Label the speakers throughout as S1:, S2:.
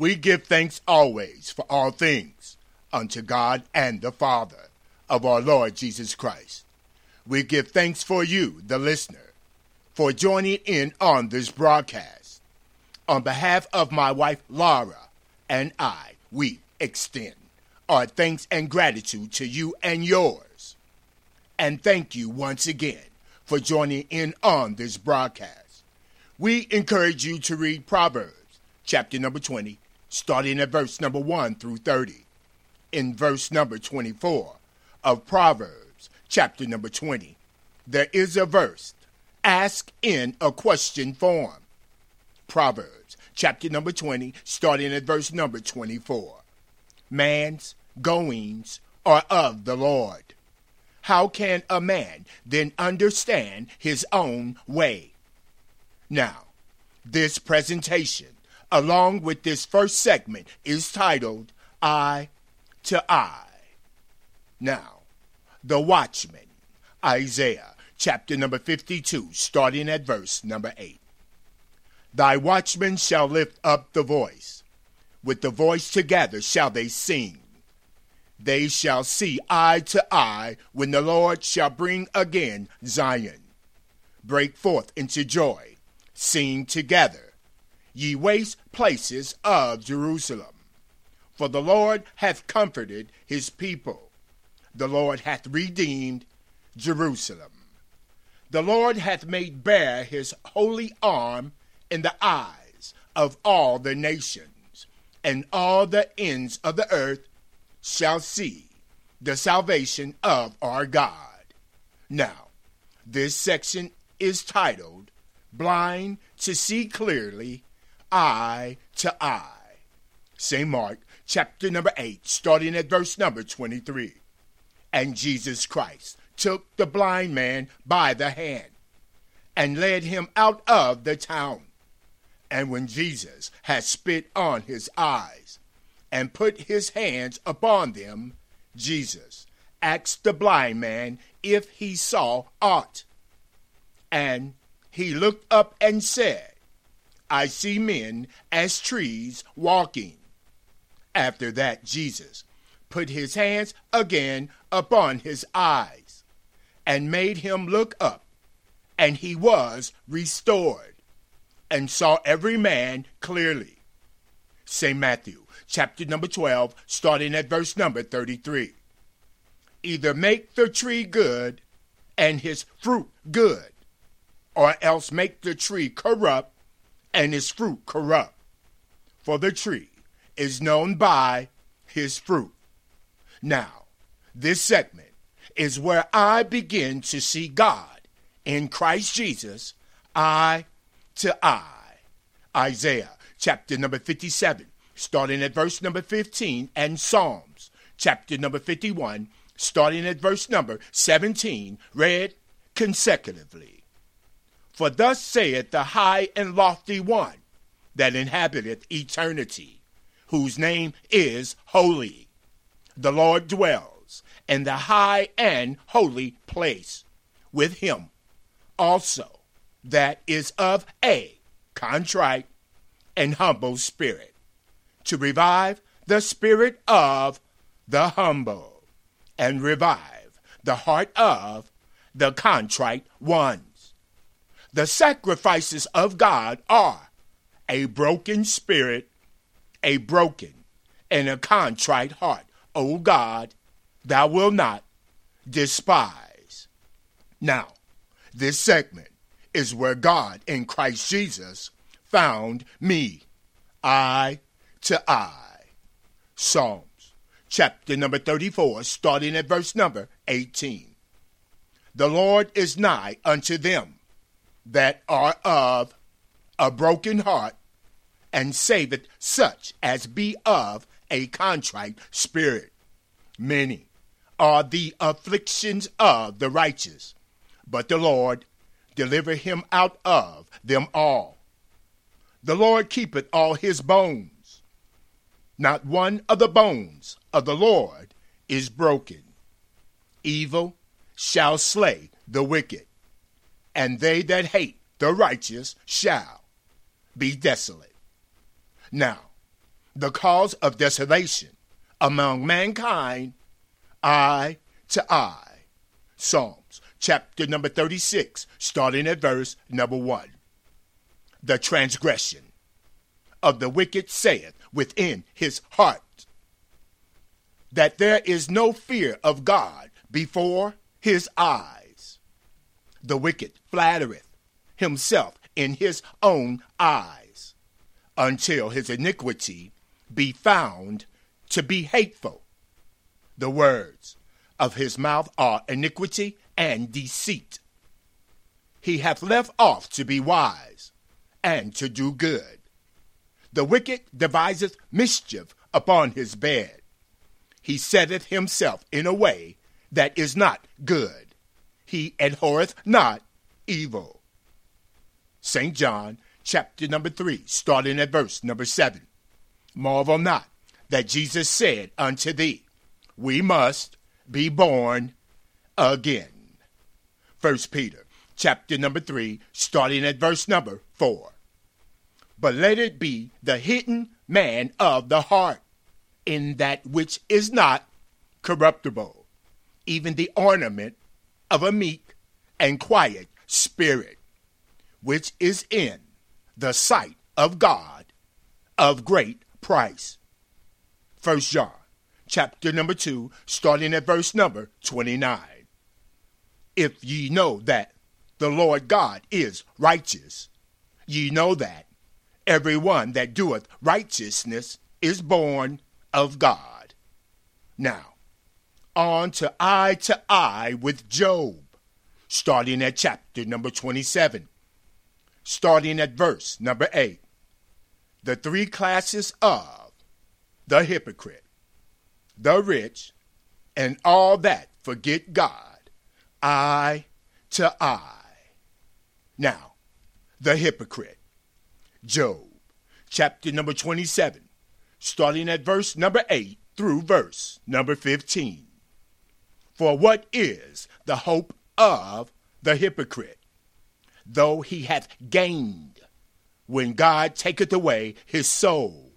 S1: We give thanks always for all things unto God and the Father of our Lord Jesus Christ. We give thanks for you, the listener, for joining in on this broadcast. On behalf of my wife Laura and I, we extend our thanks and gratitude to you and yours. And thank you once again for joining in on this broadcast. We encourage you to read Proverbs chapter number 20, starting at verse number 1 through 30. In verse number 24 of Proverbs chapter number 20, there is a verse ask in a question form. Proverbs chapter number 20, starting at verse number 24. Man's goings are of the Lord how can a man then understand his own way? Now, this presentation, along with this first segment, is titled Eye to Eye. Now, the watchman, Isaiah chapter number 52, starting at verse number 8. Thy watchmen shall lift up the voice. With the voice together shall they sing they shall see eye to eye when the Lord shall bring again Zion. Break forth into joy, sing together, ye waste places of Jerusalem. For the Lord hath comforted his people, the Lord hath redeemed Jerusalem. The Lord hath made bare his holy arm in the eyes of all the nations, and all the ends of the earth shall see the salvation of our God. Now, this section is titled Blind to See Clearly, Eye to Eye. St. Mark chapter number 8, starting at verse number 23. And Jesus Christ took the blind man by the hand and led him out of the town. And when Jesus had spit on his eyes and put his hands upon them, Jesus asked the blind man if he saw aught. And he looked up and said, I see men as trees walking. After that, Jesus put his hands again upon his eyes and made him look up, and he was restored and saw every man clearly. St. Matthew chapter number 12, starting at verse number 33. Either make the tree good and his fruit good, or else make the tree corrupt and his fruit corrupt. For the tree is known by his fruit. Now, this segment is where I begin to see God in Christ Jesus eye to eye. Isaiah chapter number 57, starting at verse number 15, and Psalms, chapter number 51, starting at verse number 17, read consecutively. For thus saith the high and lofty one that inhabiteth eternity, whose name is holy. The Lord dwells in the high and holy place with him also that is of a contrite and humble spirit to revive the spirit of the humble and revive the heart of the contrite ones. The sacrifices of God are a broken spirit, a broken and a contrite heart. O God, thou wilt not despise. Now, this segment is where God in Christ Jesus found me. eye to eye. Psalms chapter number 34, starting at verse number 18. The Lord is nigh unto them that are of a broken heart, and saveth such as be of a contrite spirit. Many are the afflictions of the righteous, but the Lord deliver him out of them all. The Lord keepeth all his bones not one of the bones of the Lord is broken. Evil shall slay the wicked, and they that hate the righteous shall be desolate. Now, the cause of desolation among mankind, eye to eye. Psalms chapter number 36, starting at verse number 1. The transgression of the wicked saith within his heart that there is no fear of God before his eyes. The wicked flattereth himself in his own eyes until his iniquity be found to be hateful. The words of his mouth are iniquity and deceit. He hath left off to be wise and to do good. The wicked deviseth mischief upon his bed. He setteth himself in a way that is not good. He abhorreth not evil. St. John chapter number 3, starting at verse number 7. Marvel not that Jesus said unto thee, We must be born again. First Peter chapter number 3, starting at verse number 4. But let it be the hidden man of the heart, in that which is not corruptible, even the ornament of a meek and quiet spirit, which is in the sight of God of great price. First John, chapter number 2, starting at verse number 29. If ye know that the Lord God is righteous, ye know that every one that doeth righteousness is born of God. Now, on to eye to eye with Job, starting at chapter number 27, starting at verse number 8. The three classes of the hypocrite, the rich, and all that forget God, eye to eye. Now, the hypocrite, Job, chapter number 27, starting at verse number 8 through verse number 15. For what is the hope of the hypocrite? Though he hath gained, when God taketh away his soul,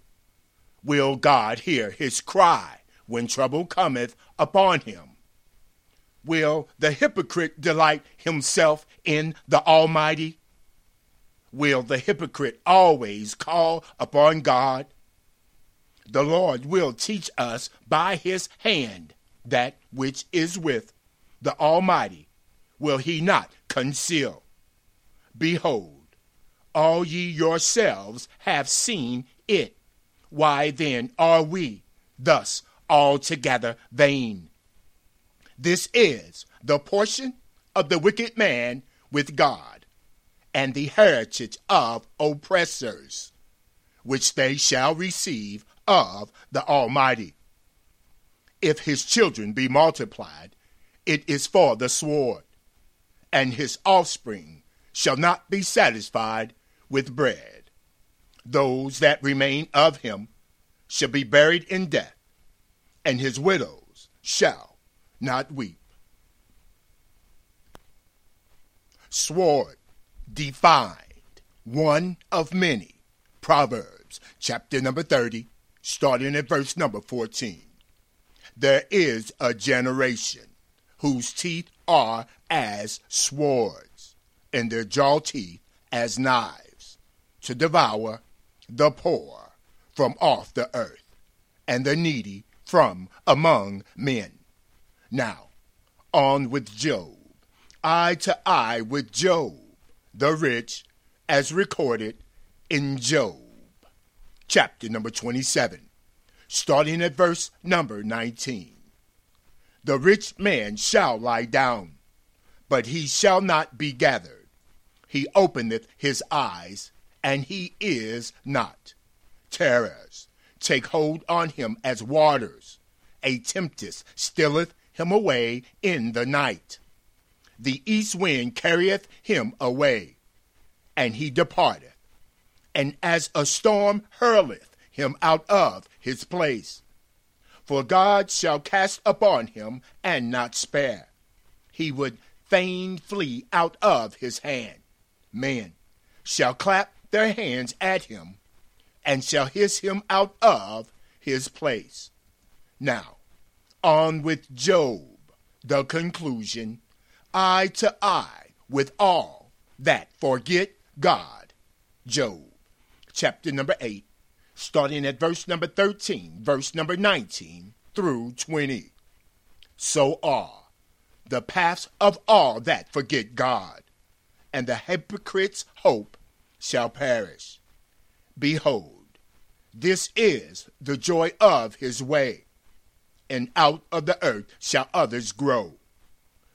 S1: will God hear his cry when trouble cometh upon him? Will the hypocrite delight himself in the Almighty? Will the hypocrite always call upon God? The Lord will teach us by his hand that which is with the Almighty will he not conceal. Behold, all ye yourselves have seen it. Why then are we thus altogether vain? This is the portion of the wicked man with God, and the heritage of oppressors, which they shall receive of the Almighty. If his children be multiplied, it is for the sword, and his offspring shall not be satisfied with bread. Those that remain of him shall be buried in death, and his widows shall not weep. Sword, defined, one of many. Proverbs chapter number 30, starting at verse number 14. There is a generation whose teeth are as swords, and their jaw teeth as knives, to devour the poor from off the earth, and the needy from among men. Now, on with Job, eye to eye with Job, the rich, as recorded in Job chapter number 27, starting at verse number 19. The rich man shall lie down, but he shall not be gathered. He openeth his eyes, and he is not. Terrors take hold on him as waters. A tempest stealeth him away in the night. The east wind carrieth him away, and he departeth and as a storm hurleth him out of his place. For God shall cast upon him and not spare. He would fain flee out of his hand. Men shall clap their hands at him, and shall hiss him out of his place. Now, on with Job, the conclusion, eye to eye with all that forget God. Job, chapter number 8, starting at verse number 13, verse number 19 through 20. So are the paths of all that forget God, and the hypocrite's hope shall perish. Behold, this is the joy of his way, and out of the earth shall others grow.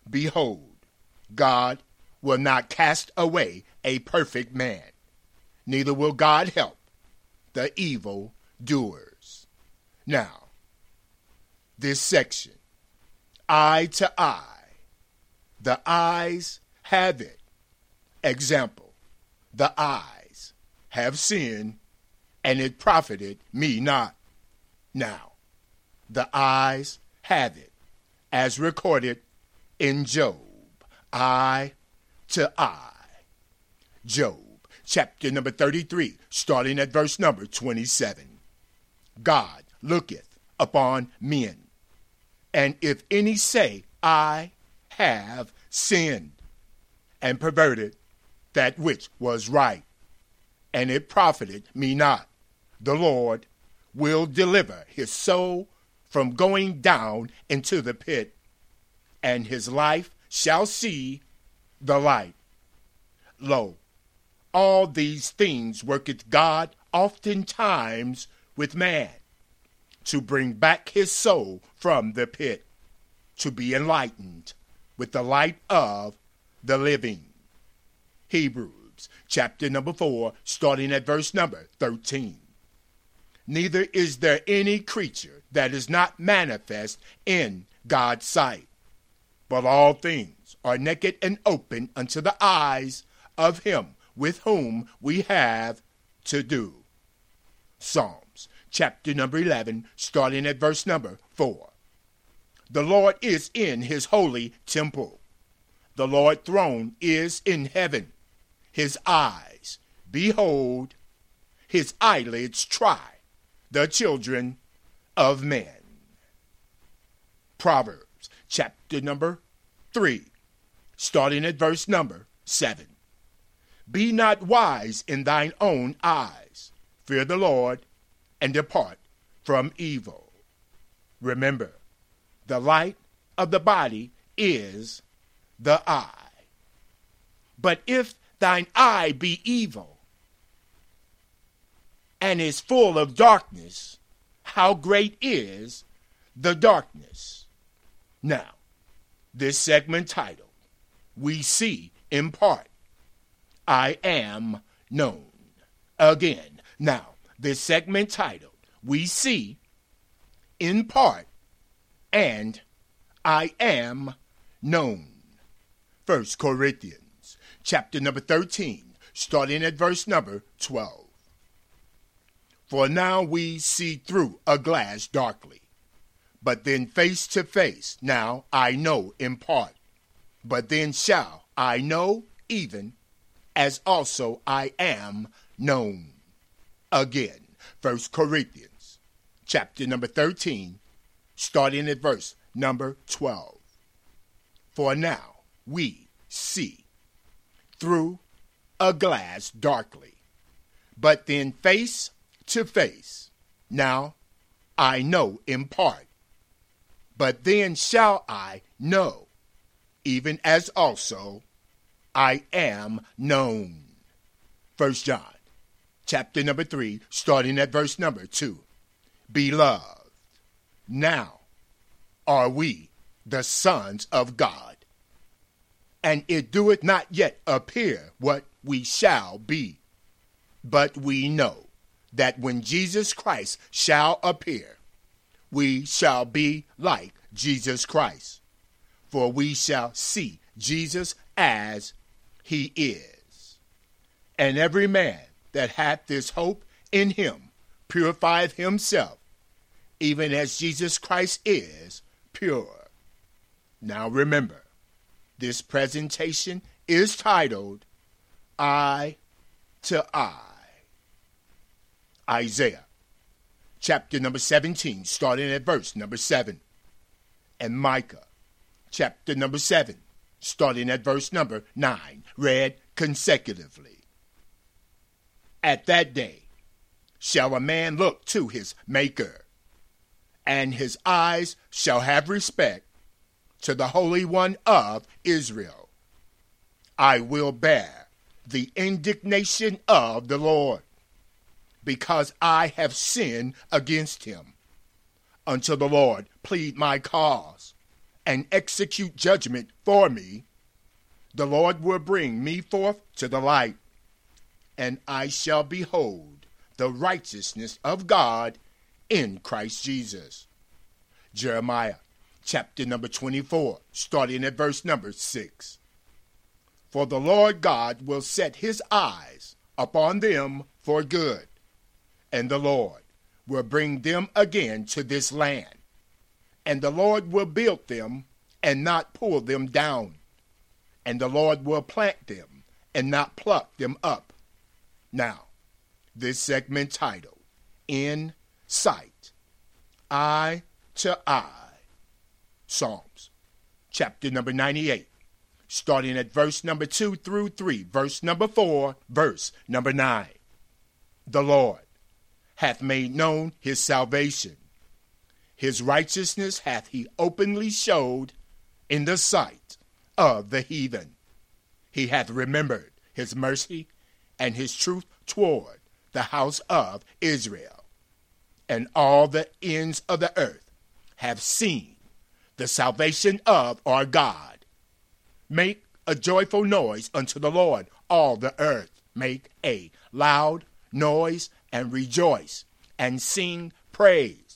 S1: Behold, God will not cast away a perfect man, neither will God help the evil doers. Now, this section, eye to eye, the eyes have it. Example, the eyes have sinned, and it profited me not. Now, the eyes have it, as recorded in Job, eye to eye. Job, chapter number 33, starting at verse number 27. God looketh upon men, and if any say, I have sinned, and perverted that which was right, and it profited me not, the Lord will deliver his soul from going down into the pit, and his life shall see the light. Lo, all these things worketh God oftentimes with man, to bring back his soul from the pit, to be enlightened with the light of the living. Hebrews chapter number 4, starting at verse number 13. Neither is there any creature that is not manifest in God's sight, but all things are naked and open unto the eyes of him with whom we have to do. Psalms chapter number 11, starting at verse number 4. The Lord is in his holy temple. The Lord's throne is in heaven. His eyes behold, his eyelids try the children of men. Proverbs chapter number 3, starting at verse number 7. Be not wise in thine own eyes. Fear the Lord and depart from evil. Remember, the light of the body is the eye. But if thine eye be evil and is full of darkness, how great is the darkness? Now, this segment titled, We See in Part, I Am Known. Again, now, this segment titled, We See in Part, and I Am Known. First Corinthians, chapter number 13, starting at verse number 12. For now we see through a glass darkly, but then face to face. Now I know in part, but then shall I know even as also I am known. Again, First Corinthians, chapter number 13, starting at verse number 12. For now we see through a glass darkly, but then face to face. Now I know in part, but then shall I know, even as also I am known. First John, chapter number 3, starting at verse number 2. Beloved, now are we the sons of God and it doeth not yet appear what we shall be. But we know that when Jesus Christ shall appear, we shall be like Jesus Christ, for we shall see Jesus as he is. And every man that hath this hope in him purifieth himself, even as Jesus Christ is pure. Now remember, this presentation is titled Eye to Eye. Isaiah chapter number 17, starting at verse number 7, and Micah chapter number 7, starting at verse number 9, read consecutively. At that day shall a man look to his Maker, and his eyes shall have respect to the Holy One of Israel. I will bear the indignation of the Lord, because I have sinned against him. Until the Lord plead my cause and execute judgment for me, the Lord will bring me forth to the light, and I shall behold the righteousness of God in Christ Jesus. Jeremiah chapter number 24, starting at verse number 6. For the Lord God will set his eyes upon them for good, and the Lord will bring them again to this land, and the Lord will build them and not pull them down, and the Lord will plant them and not pluck them up. Now, this segment titled In Sight, Eye to Eye, Psalms, chapter number 98, starting at verse number 2 through 3, verse number 4, verse number 9. The Lord hath made known his salvation. His righteousness hath he openly showed in the sight of the heathen. He hath remembered his mercy and his truth toward the house of Israel. And all the ends of the earth have seen the salvation of our God. Make a joyful noise unto the Lord, all the earth. Make a loud noise and rejoice and sing praise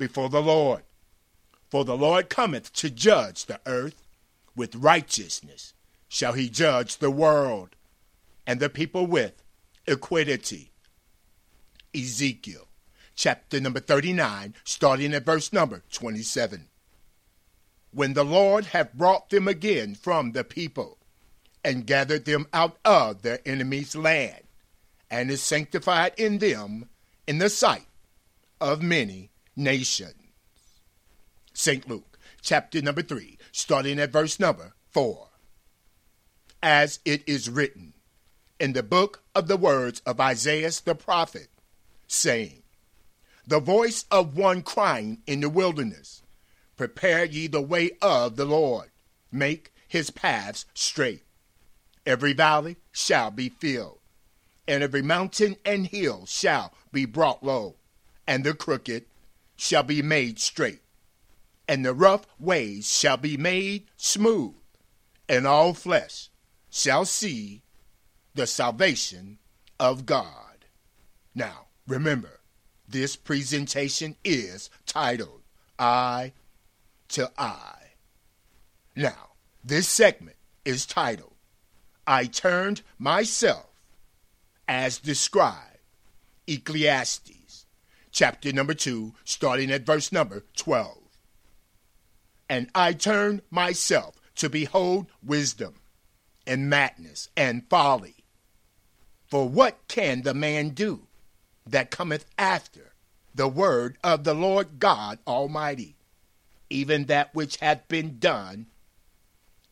S1: before the Lord. For the Lord cometh to judge the earth with righteousness, shall he judge the world, and the people with equity. Ezekiel chapter number 39, starting at verse number 27. When the Lord hath brought them again from the people, and gathered them out of their enemies' land, and is sanctified in them in the sight of many nations. St. Luke, chapter number 3, starting at verse number 4. As it is written in the book of the words of Isaiah the prophet, saying, The voice of one crying in the wilderness, Prepare ye the way of the Lord, make his paths straight. Every valley shall be filled, and every mountain and hill shall be brought low, and the crooked shall be made straight, and the rough ways shall be made smooth, and all flesh shall see the salvation of God. Now, remember, this presentation is titled Eye to Eye. Now, this segment is titled I Turned Myself as described. Ecclesiastes, chapter number 2, starting at verse number 12. And I turned myself to behold wisdom, and madness, and folly. For what can the man do that cometh after the word of the Lord God Almighty? Even that which hath been done,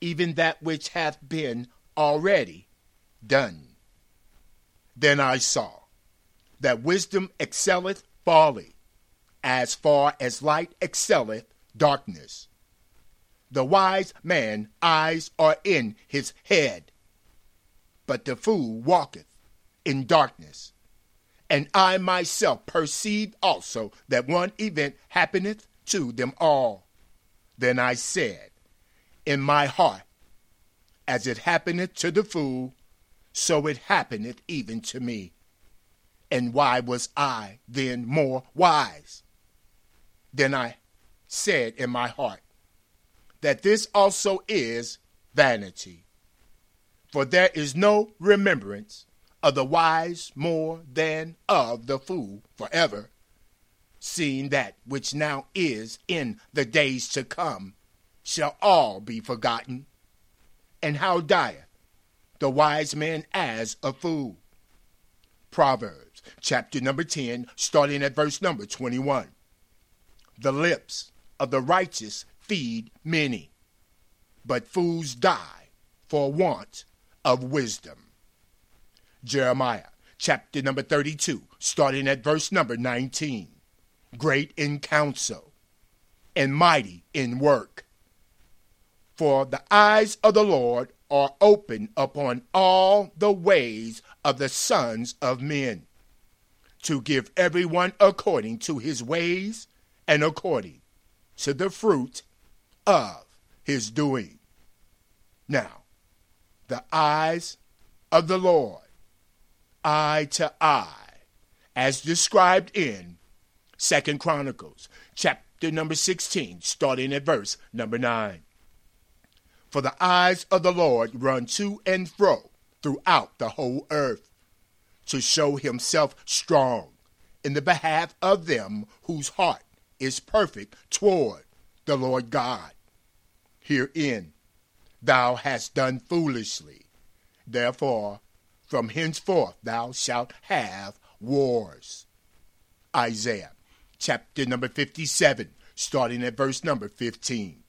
S1: even that which hath been already done. Then I saw that wisdom excelleth folly, as far as light excelleth darkness. The wise man eyes are in his head, but the fool walketh in darkness. And I myself perceived also that one event happeneth to them all. Then I said, In my heart, as it happeneth to the fool, so it happeneth even to me. And why was I then more wise? Then I said in my heart, that this also is vanity. For there is no remembrance of the wise more than of the fool forever, seeing that which now is in the days to come shall all be forgotten. And how dieth the wise man as a fool? Proverbs chapter number 10, starting at verse number 21. The lips of the righteous feed many, but fools die for want of wisdom. Jeremiah chapter number 32, starting at verse number 19. Great in counsel and mighty in work. For the eyes of the Lord are open upon all the ways of the sons of men, to give everyone according to his ways and according to the fruit of his doing. Now, the eyes of the Lord, eye to eye, as described in Second Chronicles, chapter number 16, starting at verse number 9. For the eyes of the Lord run to and fro throughout the whole earth, to show himself strong in the behalf of them whose heart is perfect toward the Lord God. Herein thou hast done foolishly. Therefore, from henceforth thou shalt have wars. Isaiah chapter number 57, starting at verse number 15.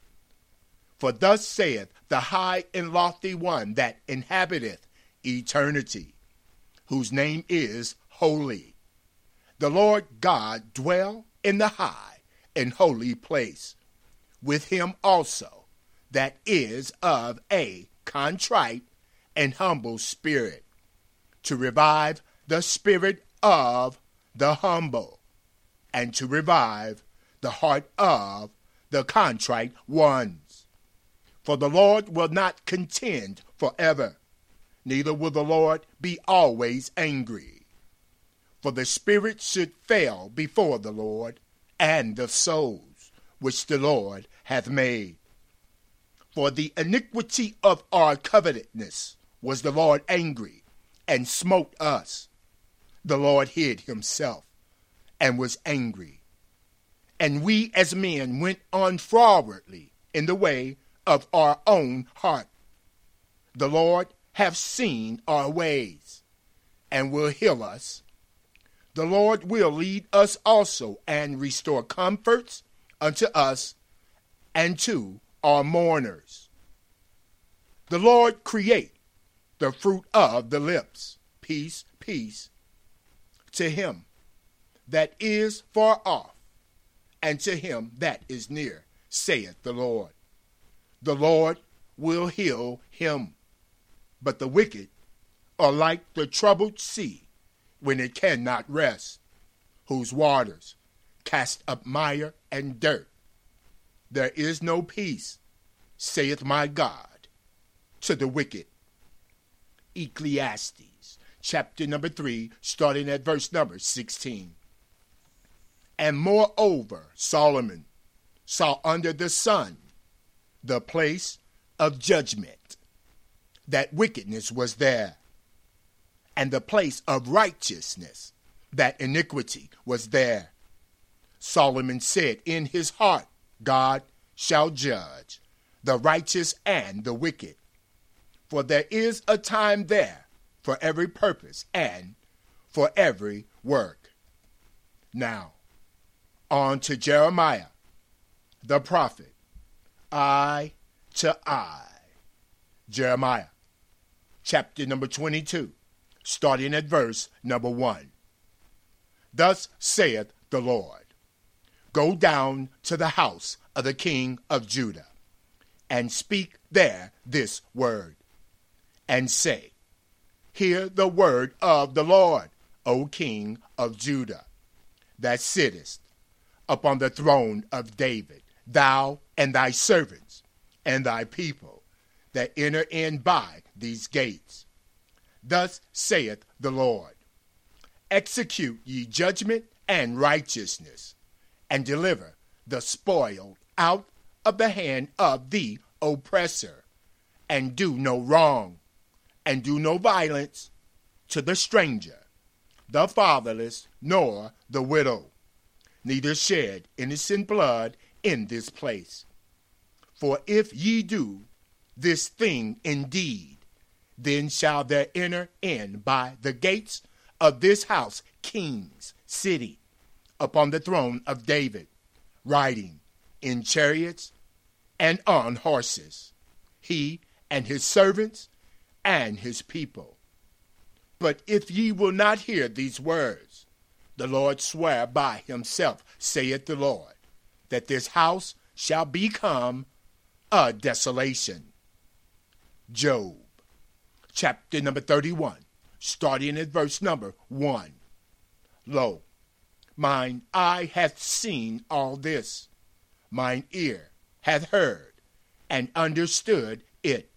S1: For thus saith the high and lofty one that inhabiteth eternity, whose name is Holy. The Lord God dwell in the high and holy place, with him also that is of a contrite and humble spirit, to revive the spirit of the humble, and to revive the heart of the contrite ones. For the Lord will not contend forever, neither will the Lord be always angry. For the spirit should fail before the Lord, and the souls which the Lord hath made. For the iniquity of our covetousness was the Lord angry, and smote us. The Lord hid himself, and was angry. And we as men went on forwardly in the way of our own heart. The Lord hath seen our ways, and will heal us. The Lord will lead us also, and restore comforts unto us and to our mourners. The Lord create the fruit of the lips. Peace, peace to him that is far off, and to him that is near, saith the Lord. The Lord will heal him. But the wicked are like the troubled sea when it cannot rest, whose waters cast up mire and dirt. There is no peace, saith my God, to the wicked. Ecclesiastes, chapter number 3, starting at verse number 16. And moreover, Solomon saw under the sun the place of judgment, that wickedness was there, and the place of righteousness, that iniquity was there. Solomon said in his heart, God shall judge the righteous and the wicked. For there is a time there for every purpose and for every work. Now, on to Jeremiah, the prophet eye to eye. Jeremiah chapter number 22, starting at verse number 1. Thus saith the Lord Go down to the house of the king of Judah, and speak there this word, and say, Hear the word of the Lord, O king of Judah, that sittest upon the throne of David thou and thy servants and thy people that enter in by these gates. Thus saith the Lord Execute ye judgment and righteousness, and deliver the spoil out of the hand of the oppressor, and do no wrong, and do no violence to the stranger, the fatherless, nor the widow, neither shed innocent blood in this place. For if ye do this thing indeed, then shall there enter in by the gates of this house kings city, upon the throne of David, riding in chariots and on horses, he and his servants and his people. But if ye will not hear these words, the Lord swear by himself, saith the Lord, that this house shall become a desolation. Job, chapter number 31, starting at verse number 1. Lo, mine eye hath seen all this, mine ear hath heard and understood it.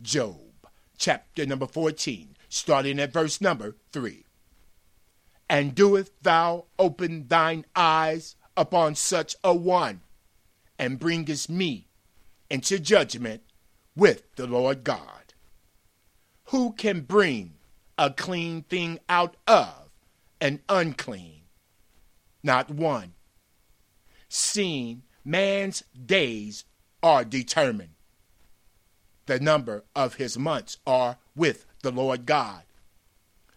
S1: Job, chapter number 14, starting at verse number 3. And doest thou open thine eyes upon such a one, and bringest me into judgment with the Lord God? Who can bring a clean thing out of an unclean? Not one. Seeing man's days are determined, the number of his months are with the Lord God.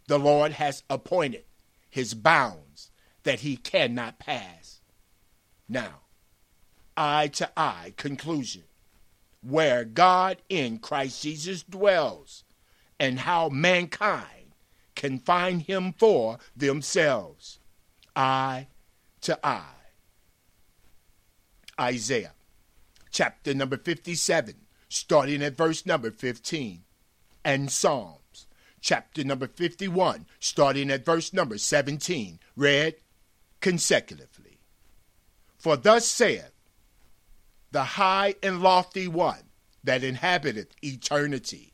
S1: The Lord has appointed his bounds that he cannot pass. Now, eye to eye conclusion where God in Christ Jesus dwells and how mankind can find him for themselves. Eye to eye. Isaiah chapter number 57, starting at verse number 15, and Psalms chapter number 51, starting at verse number 17, read consecutively. For thus saith the high and lofty one that inhabiteth eternity,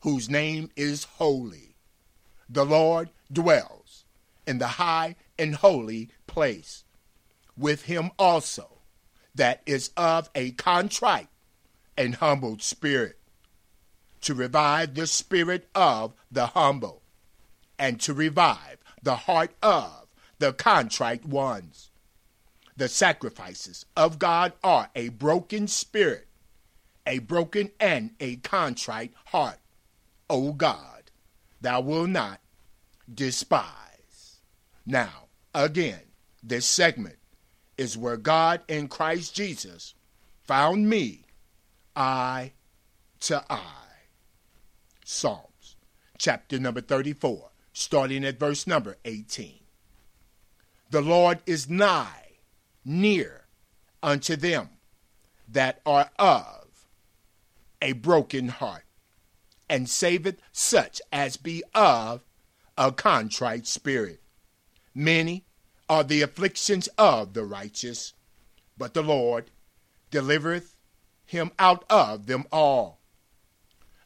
S1: whose name is holy. The Lord dwells in the high and holy place. With him also that is of a contrite and humbled spirit, to revive the spirit of the humble, and to revive the heart of the contrite ones. The sacrifices of God are a broken spirit, a broken and a contrite heart. O God, thou wilt not despise. Now, again, this segment is where God in Christ Jesus found me eye to eye. Psalms chapter number 34, starting at verse number 18. The Lord is nigh, near unto them that are of a broken heart, and saveth such as be of a contrite spirit. Many are the afflictions of the righteous, but the Lord delivereth him out of them all.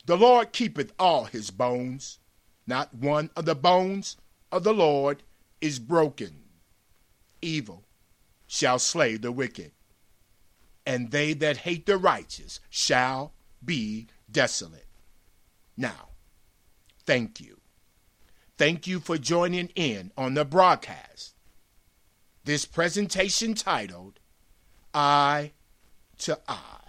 S1: The Lord keepeth all his bones, not one of the bones of the Lord is broken. Evil shall slay the wicked, and they that hate the righteous shall be desolate. Now, thank you. Thank you for joining in on the broadcast this presentation titled Eye to Eye.